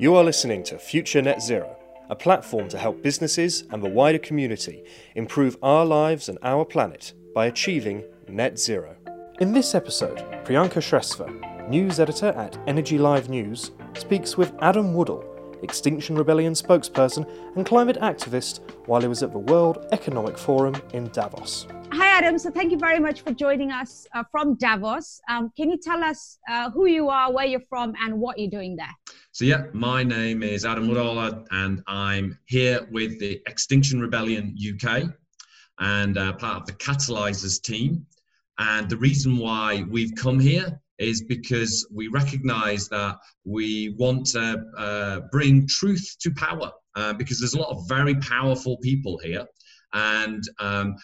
You are listening to Future Net Zero, a platform to help businesses and the wider community improve our lives and our planet by achieving net zero. In this episode, Priyanka Shrestha, news editor at Energy Live News, speaks with Adam Woodall, Extinction Rebellion spokesperson and climate activist, while he was at the World Economic Forum in Davos. Hi, Adam. So, thank you very much for joining us uh, from Davos. Um, can you tell us uh, who you are, where you're from, and what you're doing there? So, yeah, my name is Adam Woodall, and I'm here with the Extinction Rebellion UK and uh, part of the Catalyzers team. And the reason why we've come here is because we recognize that we want to uh, bring truth to power uh, because there's a lot of very powerful people here. And um,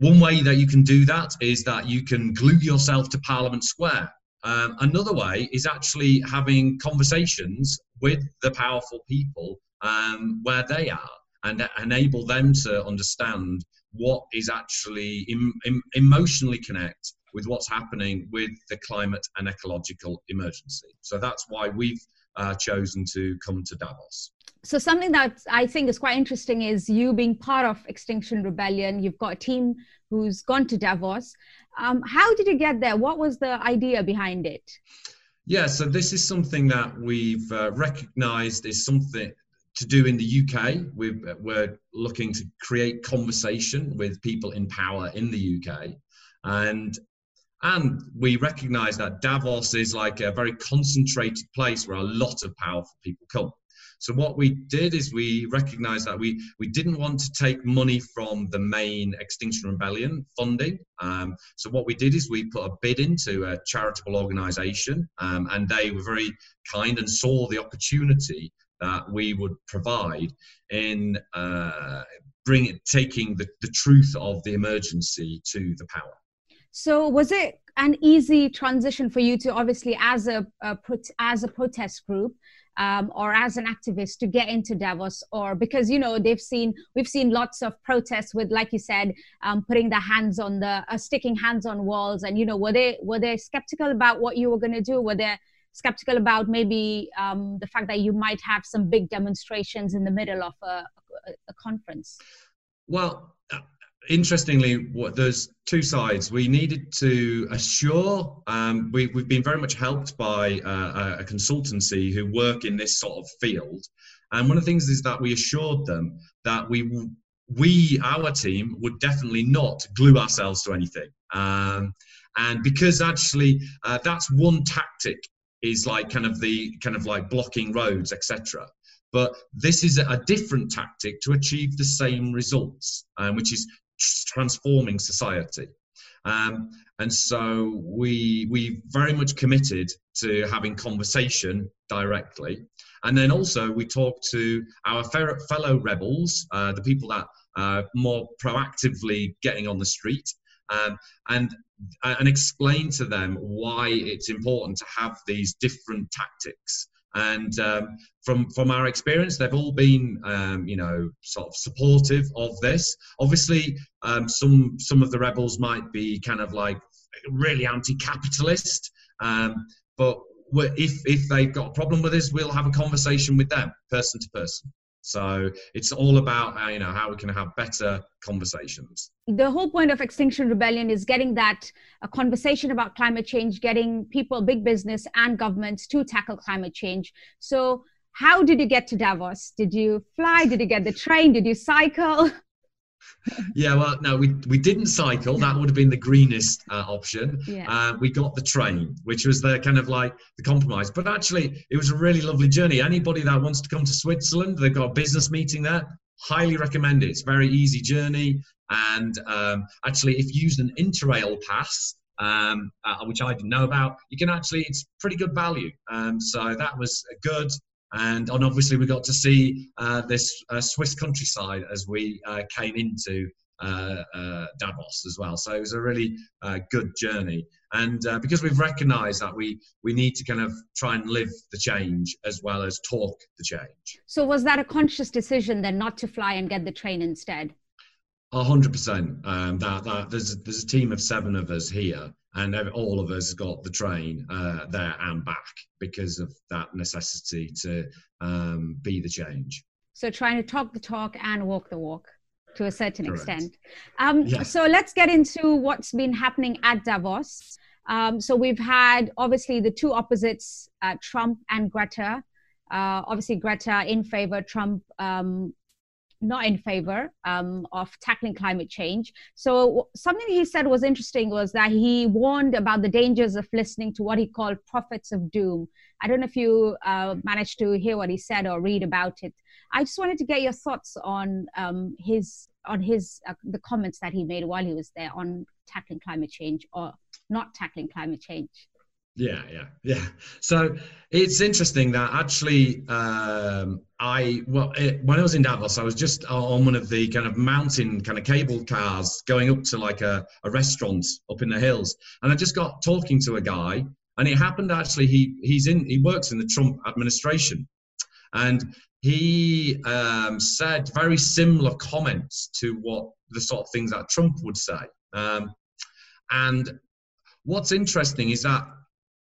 one way that you can do that is that you can glue yourself to Parliament Square. Um, another way is actually having conversations with the powerful people um, where they are and enable them to understand what is actually em- em- emotionally connect with what's happening with the climate and ecological emergency. So that's why we've uh, chosen to come to Davos. So something that I think is quite interesting is you being part of Extinction Rebellion. You've got a team who's gone to Davos. Um, how did you get there? What was the idea behind it? Yeah, so this is something that we've uh, recognized is something to do in the UK. we are looking to create conversation with people in power in the UK. And and we recognize that Davos is like a very concentrated place where a lot of powerful people come. So what we did is we recognized that we, we didn't want to take money from the main Extinction Rebellion funding. Um, so what we did is we put a bid into a charitable organization um, and they were very kind and saw the opportunity that we would provide in uh, bring taking the, the truth of the emergency to the power. So was it an easy transition for you to obviously as a, a as a protest group um, or as an activist to get into Davos, or because you know they've seen we've seen lots of protests with, like you said, um, putting their hands on the uh, sticking hands on walls, and you know were they were they skeptical about what you were going to do? Were they skeptical about maybe um, the fact that you might have some big demonstrations in the middle of a, a, a conference? Well, interestingly, what there's two sides. We needed to assure. Um, we, have been very much helped by uh, a consultancy who work in this sort of field, and one of the things is that we assured them that we we our team would definitely not glue ourselves to anything. Um, and because actually uh, that's one tactic is like kind of the kind of like blocking roads etc but this is a different tactic to achieve the same results, um, which is transforming society. Um, and so we we very much committed to having conversation directly, and then also we talked to our fellow rebels, uh, the people that are more proactively getting on the street, um, and and explain to them why it's important to have these different tactics and um, from from our experience, they've all been, um, you know, sort of supportive of this. Obviously, um, some some of the rebels might be kind of like really anti-capitalist, um, but if if they've got a problem with this, we'll have a conversation with them, person to person. So it's all about uh, you know how we can have better conversations. The whole point of Extinction Rebellion is getting that a conversation about climate change, getting people, big business, and governments to tackle climate change. So how did you get to Davos? Did you fly? Did you get the train? Did you cycle? yeah, well, no, we, we didn't cycle. That would have been the greenest uh, option. Yeah. Uh, we got the train, which was the kind of like the compromise. But actually, it was a really lovely journey. Anybody that wants to come to Switzerland, they've got a business meeting there. Highly recommend it. It's a very easy journey. And um, actually, if you use an Interrail pass, um, uh, which I didn't know about, you can actually, it's pretty good value. Um, so that was a good and, and obviously we got to see uh, this uh, Swiss countryside as we uh, came into uh, uh, Davos as well. So it was a really uh, good journey, and because we've recognised that we we need to kind of try and live the change as well as talk the change. So was that a conscious decision then not to fly and get the train instead? A hundred percent. Um, that that there's there's a team of seven of us here, and all of us got the train uh, there and back because of that necessity to um, be the change. So trying to talk the talk and walk the walk to a certain Correct. extent. Um, yeah. So let's get into what's been happening at Davos. Um, so we've had obviously the two opposites, uh, Trump and Greta. Uh, obviously, Greta in favor, Trump um, not in favor um, of tackling climate change. So something he said was interesting was that he warned about the dangers of listening to what he called prophets of doom. I don't know if you uh, managed to hear what he said or read about it. I just wanted to get your thoughts on um, his on his uh, the comments that he made while he was there on tackling climate change or not tackling climate change. Yeah, yeah, yeah. So it's interesting that actually, um, I well, it, when I was in Davos, I was just on one of the kind of mountain kind of cable cars going up to like a, a restaurant up in the hills, and I just got talking to a guy, and it happened actually he he's in he works in the Trump administration, and he um, said very similar comments to what the sort of things that Trump would say, um, and what's interesting is that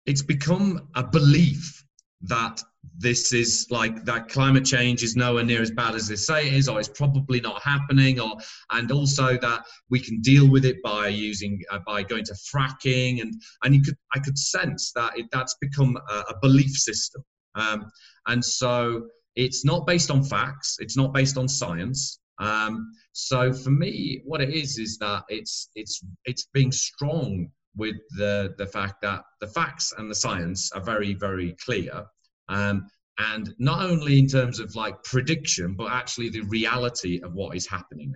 it's become a belief that this is like that climate change is nowhere near as bad as they say it is or it's probably not happening or and also that we can deal with it by using uh, by going to fracking and and you could i could sense that it, that's become a, a belief system. Um, and so it's not based on facts it's not based on science. Um, so for me what it is is that it's it's it's being strong with the, the fact that the facts and the science are very, very clear. Um, and not only in terms of like prediction, but actually the reality of what is happening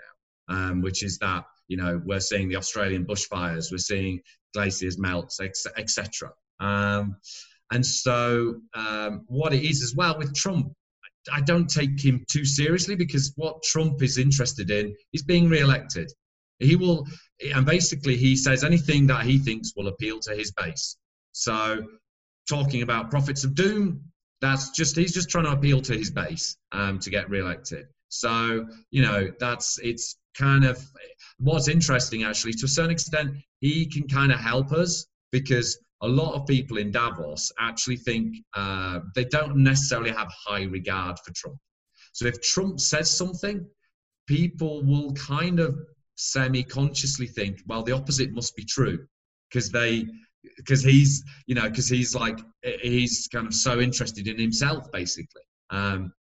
now, um, which is that, you know, we're seeing the Australian bushfires, we're seeing glaciers melt, etc. Um, and so um, what it is as well with Trump, I don't take him too seriously because what Trump is interested in is being re-elected. He will, and basically, he says anything that he thinks will appeal to his base. So, talking about prophets of doom, that's just he's just trying to appeal to his base um, to get re-elected. So, you know, that's it's kind of what's interesting actually to a certain extent. He can kind of help us because a lot of people in Davos actually think uh, they don't necessarily have high regard for Trump. So if Trump says something, people will kind of semi-consciously think, well, the opposite must be true because they because he's you know because he's like he's kind of so interested in himself basically. Um,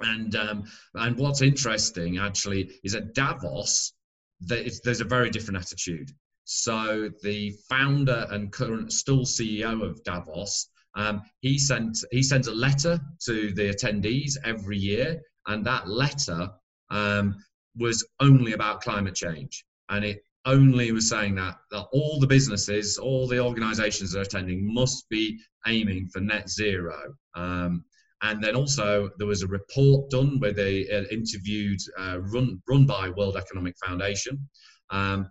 and um, and what's interesting actually is at davos there's a very different attitude. So the founder and current still ceo of davos um, he sent he sends a letter to the attendees every year and that letter um, was only about climate change. And it only was saying that, that all the businesses, all the organizations that are attending must be aiming for net zero. Um, and then also there was a report done where they uh, interviewed, uh, run, run by World Economic Foundation. Um,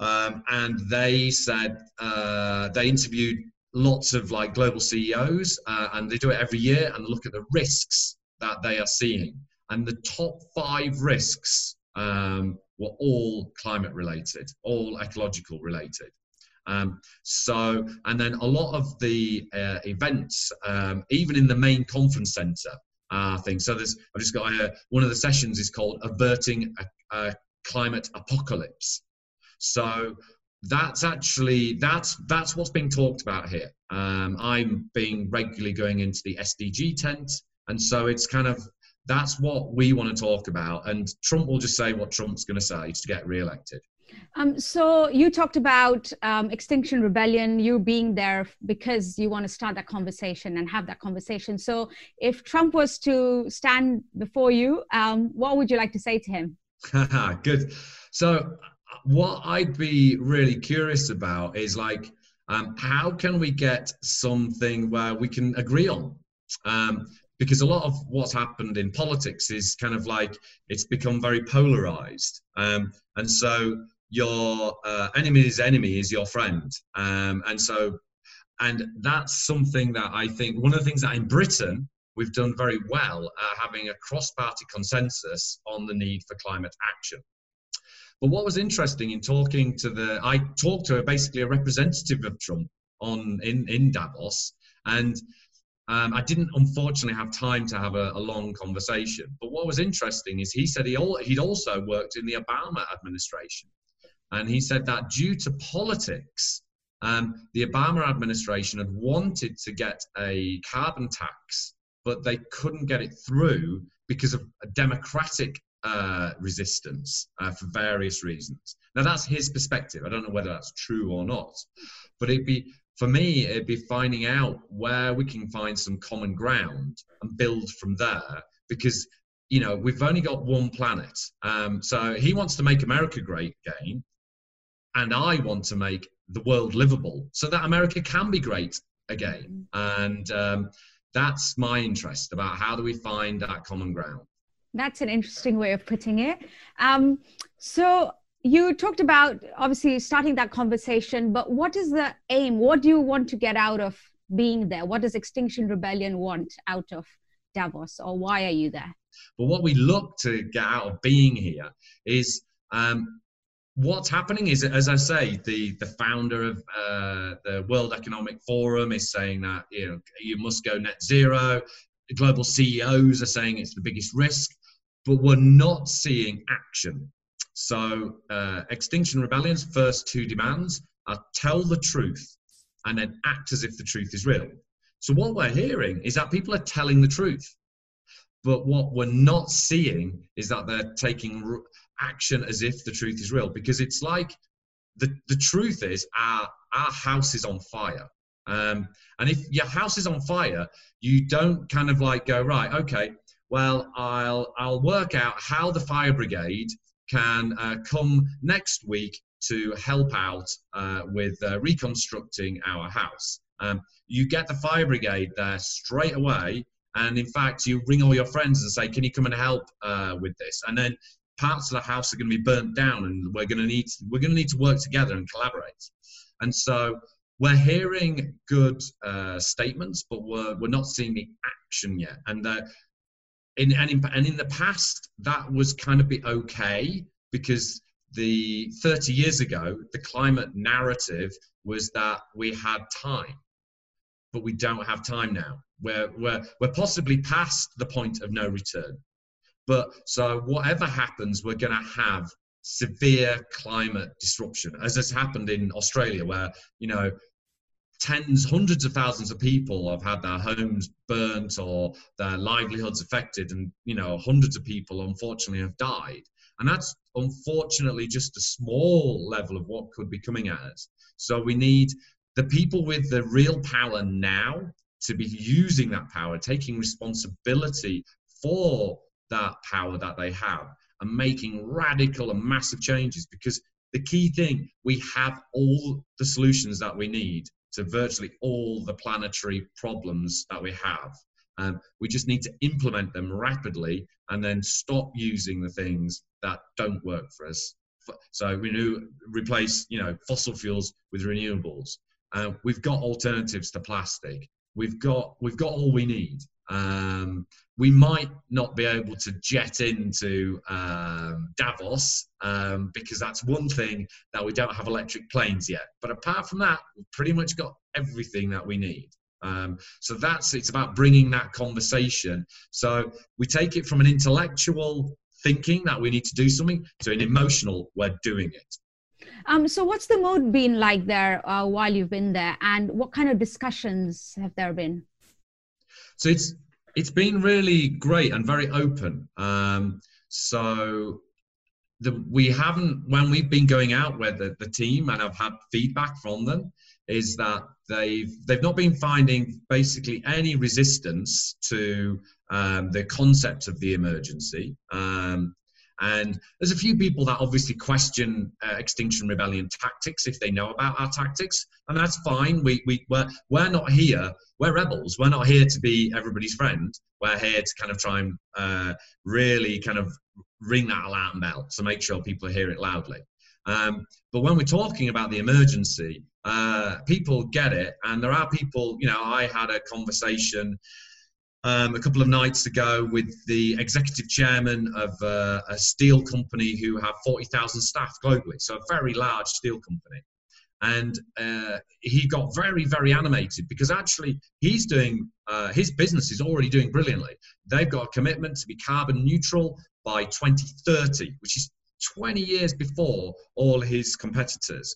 um, and they said uh, they interviewed lots of like global CEOs, uh, and they do it every year and look at the risks that they are seeing and the top five risks um, were all climate related, all ecological related. Um, so, and then a lot of the uh, events, um, even in the main conference center, uh, thing. So, there's I've just got uh, one of the sessions is called "Averting a, a Climate Apocalypse." So, that's actually that's that's what's being talked about here. Um, I'm being regularly going into the SDG tent, and so it's kind of that's what we want to talk about. And Trump will just say what Trump's going to say to get reelected. Um, so you talked about um, Extinction Rebellion, you being there because you want to start that conversation and have that conversation. So if Trump was to stand before you, um, what would you like to say to him? Good. So what I'd be really curious about is like, um, how can we get something where we can agree on? Because a lot of what's happened in politics is kind of like it's become very polarized. Um, and so your uh, enemy's enemy is your friend. Um, and so and that's something that i think one of the things that in britain we've done very well at having a cross-party consensus on the need for climate action. But what was interesting in talking to the, I talked to basically a representative of Trump on in in Davos, and um, I didn't unfortunately have time to have a, a, long conversation. But what was interesting is he said he al- he'd also worked in the Obama administration, and he said that due to politics, um, the Obama administration had wanted to get a carbon tax, but they couldn't get it through because of a democratic uh, resistance uh, for various reasons. Now that's his perspective. I don't know whether that's true or not, but it'd be for me it'd be finding out where we can find some common ground and build from there because you know we've only got one planet. Um, so he wants to make America great again, and I want to make the world livable so that America can be great again. And um, that's my interest about how do we find that common ground. That's an interesting way of putting it. Um, so you talked about obviously starting that conversation, but what is the aim? What do you want to get out of being there? What does Extinction Rebellion want out of Davos, or why are you there? But what we look to get out of being here is um, what's happening is, as I say, the the founder of uh, the World Economic Forum is saying that you know you must go net zero. The global CEOs are saying it's the biggest risk but we're not seeing action. So, uh, Extinction Rebellion's first two demands are tell the truth and then act as if the truth is real. So, what we're hearing is that people are telling the truth. But what we're not seeing is that they're taking action as if the truth is real because it's like the, the truth is our, our house is on fire. Um, and if your house is on fire, you don't kind of like go, right, okay, well, I'll, I'll work out how the fire brigade can uh, come next week to help out uh, with uh, reconstructing our house. Um, you get the fire brigade there straight away, and in fact, you ring all your friends and say, "Can you come and help with this?" And then parts of the house are going to be burnt down, and we're going to need we're going to need to work together and collaborate. And so we're hearing good uh, statements, but we're we're not seeing the action yet. And uh, in, and, in, and in the past, that was kind of be okay because the 30 years ago, the climate narrative was that we had time, but we don't have time now. We're, we're, we're possibly past the point of no return. But so whatever happens, we're going to have severe climate disruption, as has happened in Australia, where you know tens, hundreds of thousands of people have had their homes burnt or their livelihoods affected, and you know, hundreds of people unfortunately have died. And that's unfortunately just a small level of what could be coming at us. So we need the people with the real power now to be using that power, taking responsibility for that power that they have, and making radical and massive changes because the key thing we have all the solutions that we need to virtually all the planetary problems that we have. Um, we just need to implement them rapidly and then stop using the things that don't work for us. So we renew, replace, you know, fossil fuels with renewables. Uh, we've got alternatives to plastic. We've got we've got all we need. Um, we might not be able to jet into um, Davos um, because that's one thing that we don't have electric planes yet. But apart from that, we've pretty much got everything that we need. Um, so that's it's about bringing that conversation. So we take it from an intellectual thinking that we need to do something to an emotional we're doing it. Um, so what's the mood been like there uh, while you've been there, and what kind of discussions have there been? So it's it's been really great and very open. Um, so the, we haven't when we've been going out with the, the team and I've had feedback from them is that they've they've not been finding basically any resistance to um, the concept of the emergency. Um, and there's a few people that obviously question uh, Extinction Rebellion tactics if they know about our tactics, and that's fine. We, we, we're, we're not here, we're rebels. We're not here to be everybody's friend. We're here to kind of try and uh, really kind of ring that alarm bell to make sure people hear it loudly. Um, but when we're talking about the emergency, uh, people get it, and there are people, you know, I had a conversation um, a couple of nights ago with the executive chairman of uh, a steel company who have 40,000 staff globally, so a very large steel company. And uh, he got very, very animated because actually he's doing, uh, his business is already doing brilliantly. They've got a commitment to be carbon neutral by 2030, which is 20 years before all his competitors.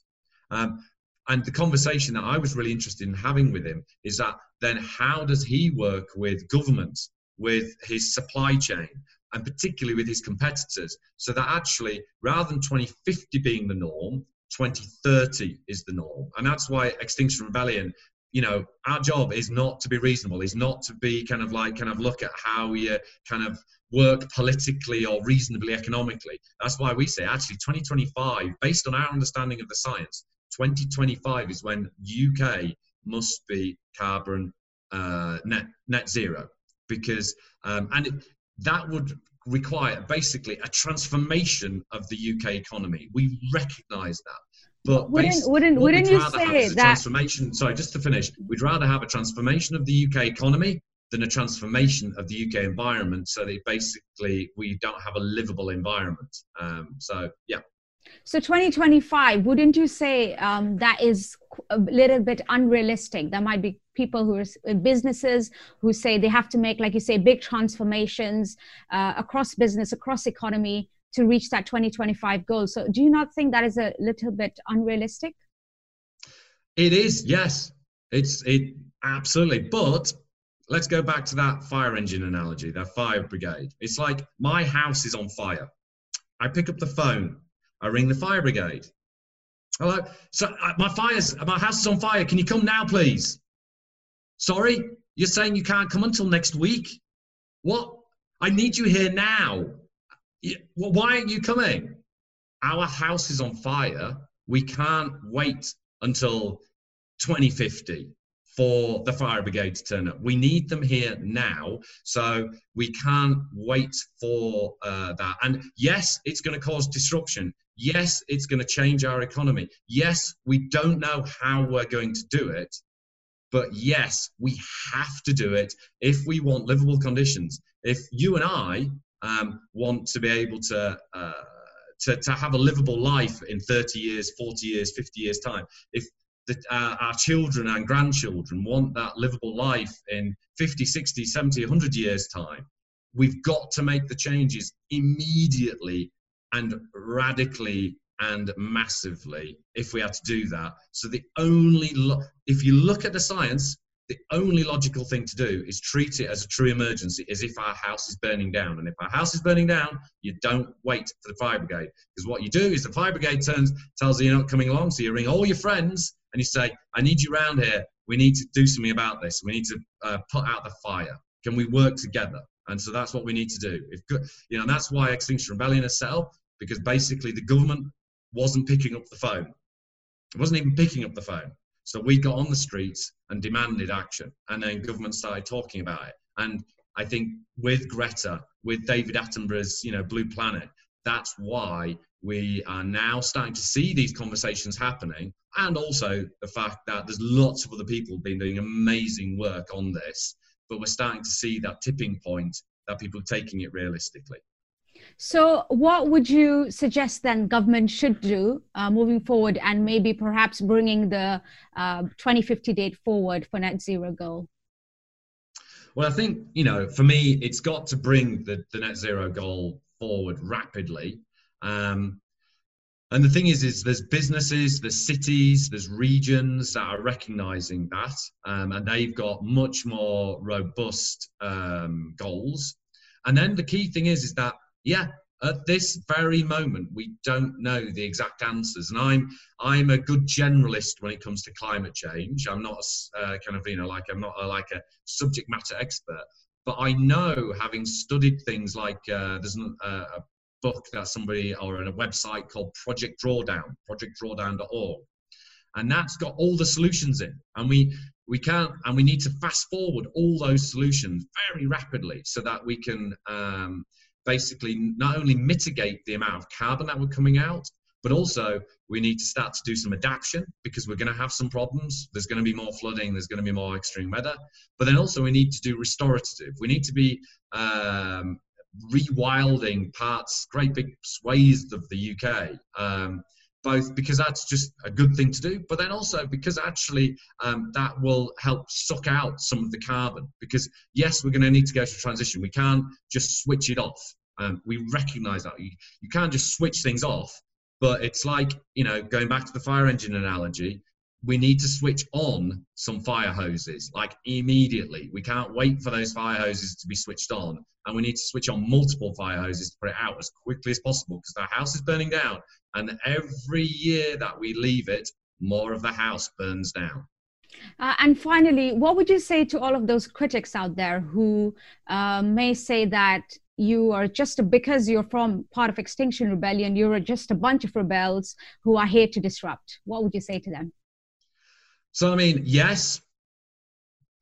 Um, and the conversation that I was really interested in having with him is that then how does he work with government, with his supply chain, and particularly with his competitors, so that actually rather than 2050 being the norm, 2030 is the norm. And that's why Extinction Rebellion, you know, our job is not to be reasonable, is not to be kind of like kind of look at how you uh, kind of work politically or reasonably economically. That's why we say actually 2025, based on our understanding of the science, 2025 is when UK must be carbon uh, net net zero because um, and it, that would require basically a transformation of the UK economy. We recognise that. But wouldn't wouldn't wouldn't you say that transformation? Sorry, just to finish, we'd rather have a transformation of the UK economy than a transformation of the UK environment, so that basically we don't have a livable environment. Um, so yeah. So 2025, wouldn't you say um, that is a little bit unrealistic? There might be people who are uh, businesses who say they have to make, like you say, big transformations uh, across business, across economy to reach that 2025 goal. So do you not think that is a little bit unrealistic? It is, yes. It's it absolutely. But let's go back to that fire engine analogy, that fire brigade. It's like my house is on fire. I pick up the phone I ring the fire brigade. Hello, so uh, my fire's my house is on fire. Can you come now, please? Sorry, you're saying you can't come until next week. What? I need you here now. Well, why aren't you coming? Our house is on fire. We can't wait until 2050 for the fire brigade to turn up. We need them here now, so we can't wait for uh, that. And yes, it's going to cause disruption. Yes, it's going to change our economy. Yes, we don't know how we're going to do it, but yes, we have to do it if we want livable conditions. If you and I um, want to be able to, uh, to, to have a livable life in 30 years, 40 years, 50 years' time, if the, uh, our children and grandchildren want that livable life in 50, 60, 70, 100 years' time, we've got to make the changes immediately and radically and massively if we had to do that. So the only, lo- if you look at the science, the only logical thing to do is treat it as a true emergency, as if our house is burning down. And if our house is burning down, you don't wait for the fire brigade, because what you do is the fire brigade turns, tells you you're not coming along, so you ring all your friends and you say, "I need you around here. We need to do something about this. We need to uh, put out the fire. Can we work together?" And so that's what we need to do. If you know, that's why Extinction Rebellion is set up because basically the government wasn't picking up the phone. It wasn't even picking up the phone. So we got on the streets and demanded action, and then government started talking about it. And I think with Greta, with David Attenborough's, you know, Blue Planet, that's why we are now starting to see these conversations happening, and also the fact that there's lots of other people been doing amazing work on this, but we're starting to see that tipping point that people are taking it realistically. So, what would you suggest then government should do uh, moving forward, and maybe perhaps bringing the uh, 2050 date forward for net zero goal? Well, I think you know, for me, it's got to bring the, the net zero goal forward rapidly. Um, and the thing is, is there's businesses, there's cities, there's regions that are recognizing that, um, and they've got much more robust um, goals. And then the key thing is, is that yeah, at this very moment we don't know the exact answers. And i'm i'm a good generalist when it comes to climate change. I'm not uh, kind of you know like i'm not a, like a subject matter expert. But i know having studied things like uh, there's a, a book that somebody or a website called project drawdown projectdrawdown.org and that's got all the solutions in and we we can't and we need to fast forward all those solutions very rapidly so that we can um, basically not only mitigate the amount of carbon that we're coming out, But also, we need to start to do some adaptation because we're going to have some problems. There's going to be more flooding, there's going to be more extreme weather. But then also, we need to do restorative. We need to be um, rewilding parts, great big swathes of the UK. Um, both because that's just a good thing to do, but then also because actually um, that will help suck out some of the carbon. Because yes, we're going to need to go through transition. We can't just switch it off. Um, we recognise that you, you can't just switch things off. But it's like you know, going back to the fire engine analogy, we need to switch on some fire hoses like immediately. We can't wait for those fire hoses to be switched on, and we need to switch on multiple fire hoses to put it out as quickly as possible because the house is burning down, and every year that we leave it, more of the house burns down. Uh, and finally, what would you say to all of those critics out there who uh, may say that you are just a, because you're from part of Extinction Rebellion, you're just a bunch of rebels who are here to disrupt? What would you say to them? So, I mean, yes,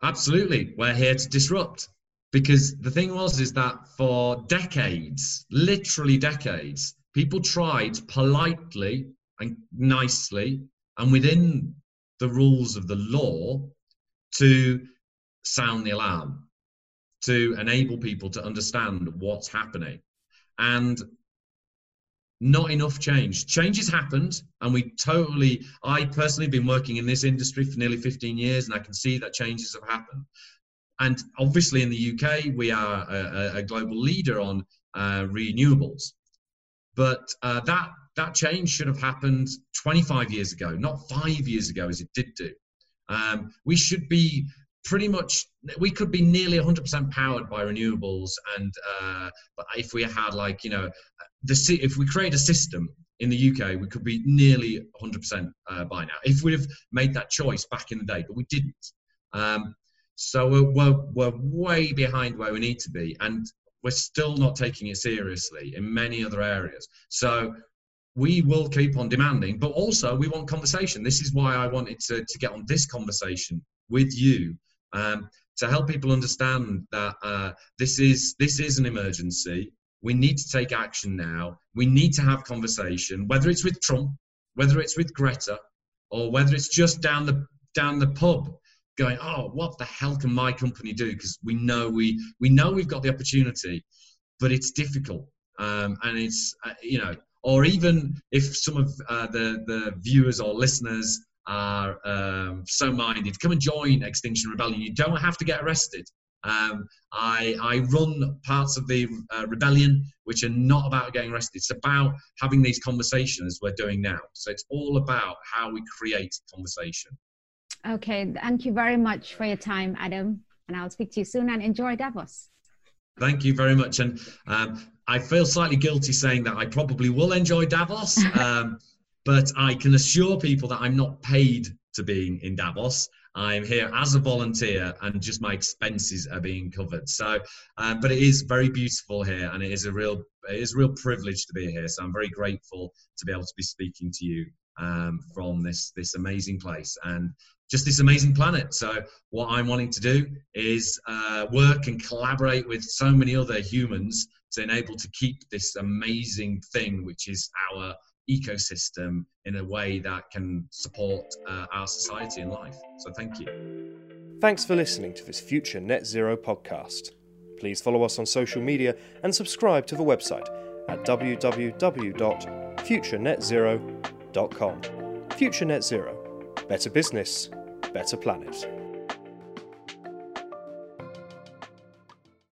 absolutely. We're here to disrupt. Because the thing was, is that for decades, literally decades, people tried politely and nicely and within the rules of the law to sound the alarm, to enable people to understand what's happening. And not enough change. Change has happened, and we totally. I personally have been working in this industry for nearly 15 years, and I can see that changes have happened. And obviously, in the UK, we are a, a global leader on uh, renewables, but uh, that that change should have happened 25 years ago, not five years ago, as it did do. Um, we should be pretty much we could be nearly 100% powered by renewables and uh, but if we had like you know the if we create a system in the UK, we could be nearly 100% uh, by now if we'd have made that choice back in the day, but we didn't. Um, so we're, we're, we're way behind where we need to be, and we're still not taking it seriously in many other areas. So we will keep on demanding, but also we want conversation. This is why I wanted to, to get on this conversation with you um, to help people understand that uh, this is this is an emergency we need to take action now. We need to have conversation, whether it's with Trump, whether it's with Greta, or whether it's just down the down the pub going, oh, what the hell can my company do? Because we know we we know we've got the opportunity, but it's difficult, um, and it's uh, you know, or even if some of uh, the the viewers or listeners are um, so minded, come and join Extinction Rebellion. You don't have to get arrested. Um, I, I run parts of the uh, rebellion which are not about getting arrested. It's about having these conversations we're doing now. So it's all about how we create conversation. Okay, thank you very much for your time, Adam. And I'll speak to you soon and enjoy Davos. Thank you very much. And um, I feel slightly guilty saying that I probably will enjoy Davos, um, but I can assure people that I'm not paid to being in Davos. I'm here as a volunteer and just my expenses are being covered. So, um, but it is very beautiful here and it is a real, it is a real privilege to be here. So I'm very grateful to be able to be speaking to you um, from this, this amazing place and just this amazing planet. So what I'm wanting to do is uh, work and collaborate with so many other humans to enable to keep this amazing thing, which is our ecosystem in a way that can support uh, our society and life. So, thank you. Thanks for listening to this future Net Zero podcast. Please follow us on social media and subscribe to the website at www.futurenetzero.com. Future Net Zero. Better business, better planet.